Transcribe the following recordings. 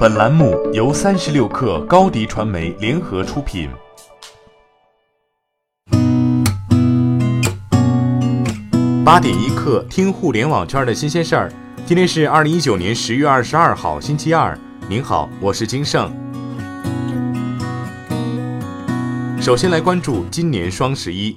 本栏目由三十六氪高低传媒联合出品。八点一刻，听互联网圈的新鲜事儿。今天是二零一九年十月二十二号，星期二。您好，我是金盛。首先来关注今年双十一。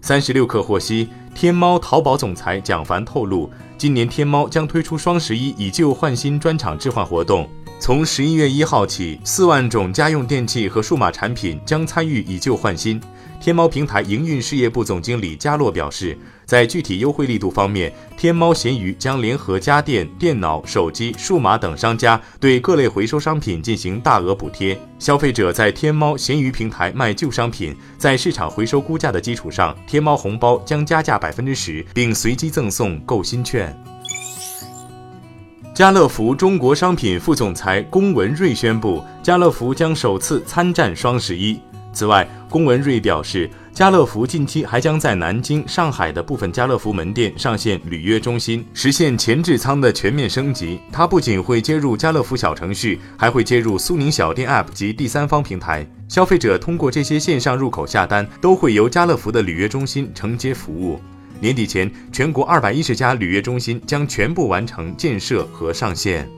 三十六氪获悉，天猫淘宝总裁蒋凡透露，今年天猫将推出双十一以旧换新专场置换活动。从十一月一号起，四万种家用电器和数码产品将参与以旧换新。天猫平台营运事业部总经理加洛表示，在具体优惠力度方面，天猫闲鱼将联合家电、电脑、手机、数码等商家，对各类回收商品进行大额补贴。消费者在天猫闲鱼平台卖旧商品，在市场回收估价的基础上，天猫红包将加价百分之十，并随机赠送购新券。家乐福中国商品副总裁龚文瑞宣布，家乐福将首次参战双十一。此外，龚文瑞表示，家乐福近期还将在南京、上海的部分家乐福门店上线履约中心，实现前置仓的全面升级。它不仅会接入家乐福小程序，还会接入苏宁小店 App 及第三方平台。消费者通过这些线上入口下单，都会由家乐福的履约中心承接服务。年底前，全国二百一十家履约中心将全部完成建设和上线。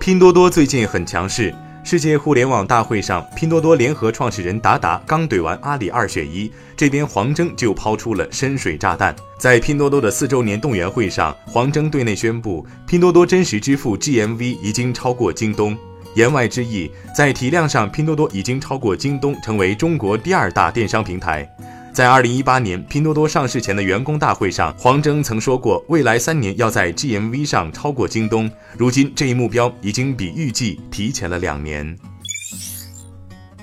拼多多最近很强势，世界互联网大会上，拼多多联合创始人达达刚怼完阿里二选一，这边黄峥就抛出了深水炸弹。在拼多多的四周年动员会上，黄峥对内宣布，拼多多真实支付 GMV 已经超过京东。言外之意，在体量上，拼多多已经超过京东，成为中国第二大电商平台。在二零一八年拼多多上市前的员工大会上，黄峥曾说过，未来三年要在 GMV 上超过京东。如今这一目标已经比预计提前了两年。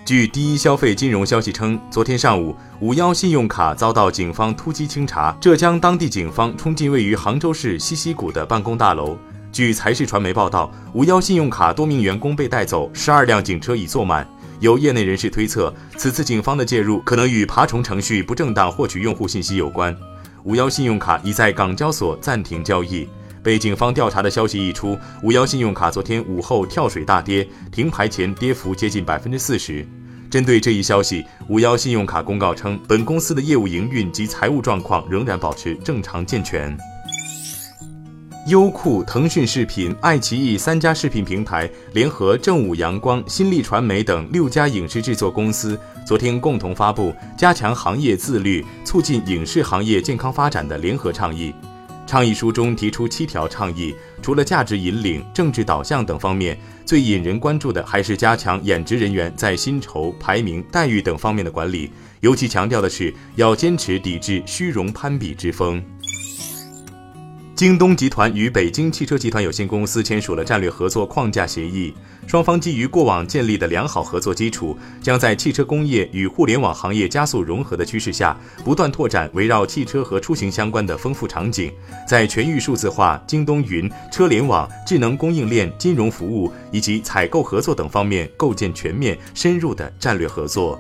据第一消费金融消息称，昨天上午，五幺信用卡遭到警方突击清查，浙江当地警方冲进位于杭州市西溪谷的办公大楼。据财视传媒报道，五幺信用卡多名员工被带走，十二辆警车已坐满。有业内人士推测，此次警方的介入可能与爬虫程序不正当获取用户信息有关。五幺信用卡已在港交所暂停交易。被警方调查的消息一出，五幺信用卡昨天午后跳水大跌，停牌前跌幅接近百分之四十。针对这一消息，五幺信用卡公告称，本公司的业务营运及财务状况仍然保持正常健全。优酷、腾讯视频、爱奇艺三家视频平台联合正午阳光、新力传媒等六家影视制作公司，昨天共同发布加强行业自律、促进影视行业健康发展的联合倡议。倡议书中提出七条倡议，除了价值引领、政治导向等方面，最引人关注的还是加强演职人员在薪酬、排名、待遇等方面的管理，尤其强调的是要坚持抵制虚荣攀比之风。京东集团与北京汽车集团有限公司签署了战略合作框架协议，双方基于过往建立的良好合作基础，将在汽车工业与互联网行业加速融合的趋势下，不断拓展围绕汽车和出行相关的丰富场景，在全域数字化、京东云、车联网、智能供应链、金融服务以及采购合作等方面构建全面深入的战略合作。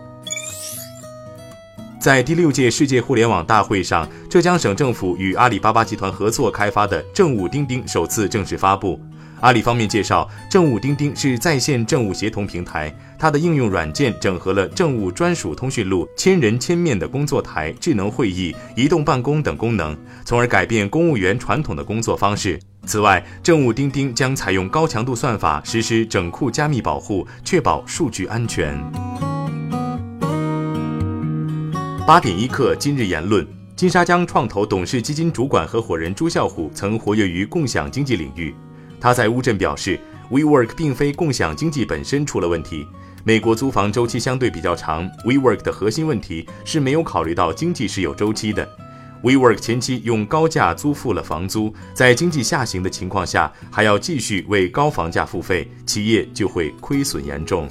在第六届世界互联网大会上，浙江省政府与阿里巴巴集团合作开发的政务钉钉首次正式发布。阿里方面介绍，政务钉钉是在线政务协同平台，它的应用软件整合了政务专属通讯录、千人千面的工作台、智能会议、移动办公等功能，从而改变公务员传统的工作方式。此外，政务钉钉将采用高强度算法实施整库加密保护，确保数据安全。八点一刻，今日言论：金沙江创投董事基金主管合伙人朱啸虎曾活跃于共享经济领域。他在乌镇表示，WeWork 并非共享经济本身出了问题。美国租房周期相对比较长，WeWork 的核心问题是没有考虑到经济是有周期的。WeWork 前期用高价租付了房租，在经济下行的情况下，还要继续为高房价付费，企业就会亏损严重。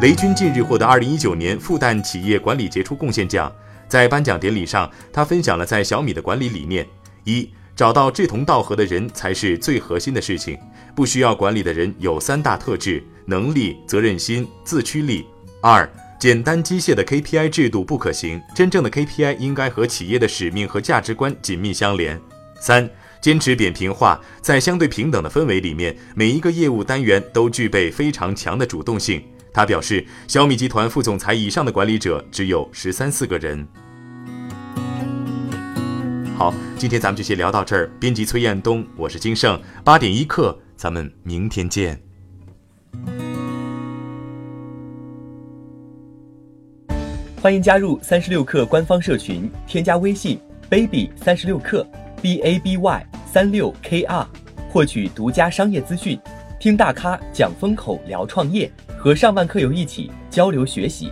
雷军近日获得二零一九年复旦企业管理杰出贡献奖，在颁奖典礼上，他分享了在小米的管理理念：一、找到志同道合的人才是最核心的事情，不需要管理的人有三大特质：能力、责任心、自驱力；二、简单机械的 KPI 制度不可行，真正的 KPI 应该和企业的使命和价值观紧密相连；三、坚持扁平化，在相对平等的氛围里面，每一个业务单元都具备非常强的主动性。他表示，小米集团副总裁以上的管理者只有十三四个人。好，今天咱们就先聊到这儿。编辑崔彦东，我是金盛，八点一刻，咱们明天见。欢迎加入三十六氪官方社群，添加微信 baby 三十六氪 b a b y 三六 k r，获取独家商业资讯，听大咖讲风口，聊创业。和上万课友一起交流学习。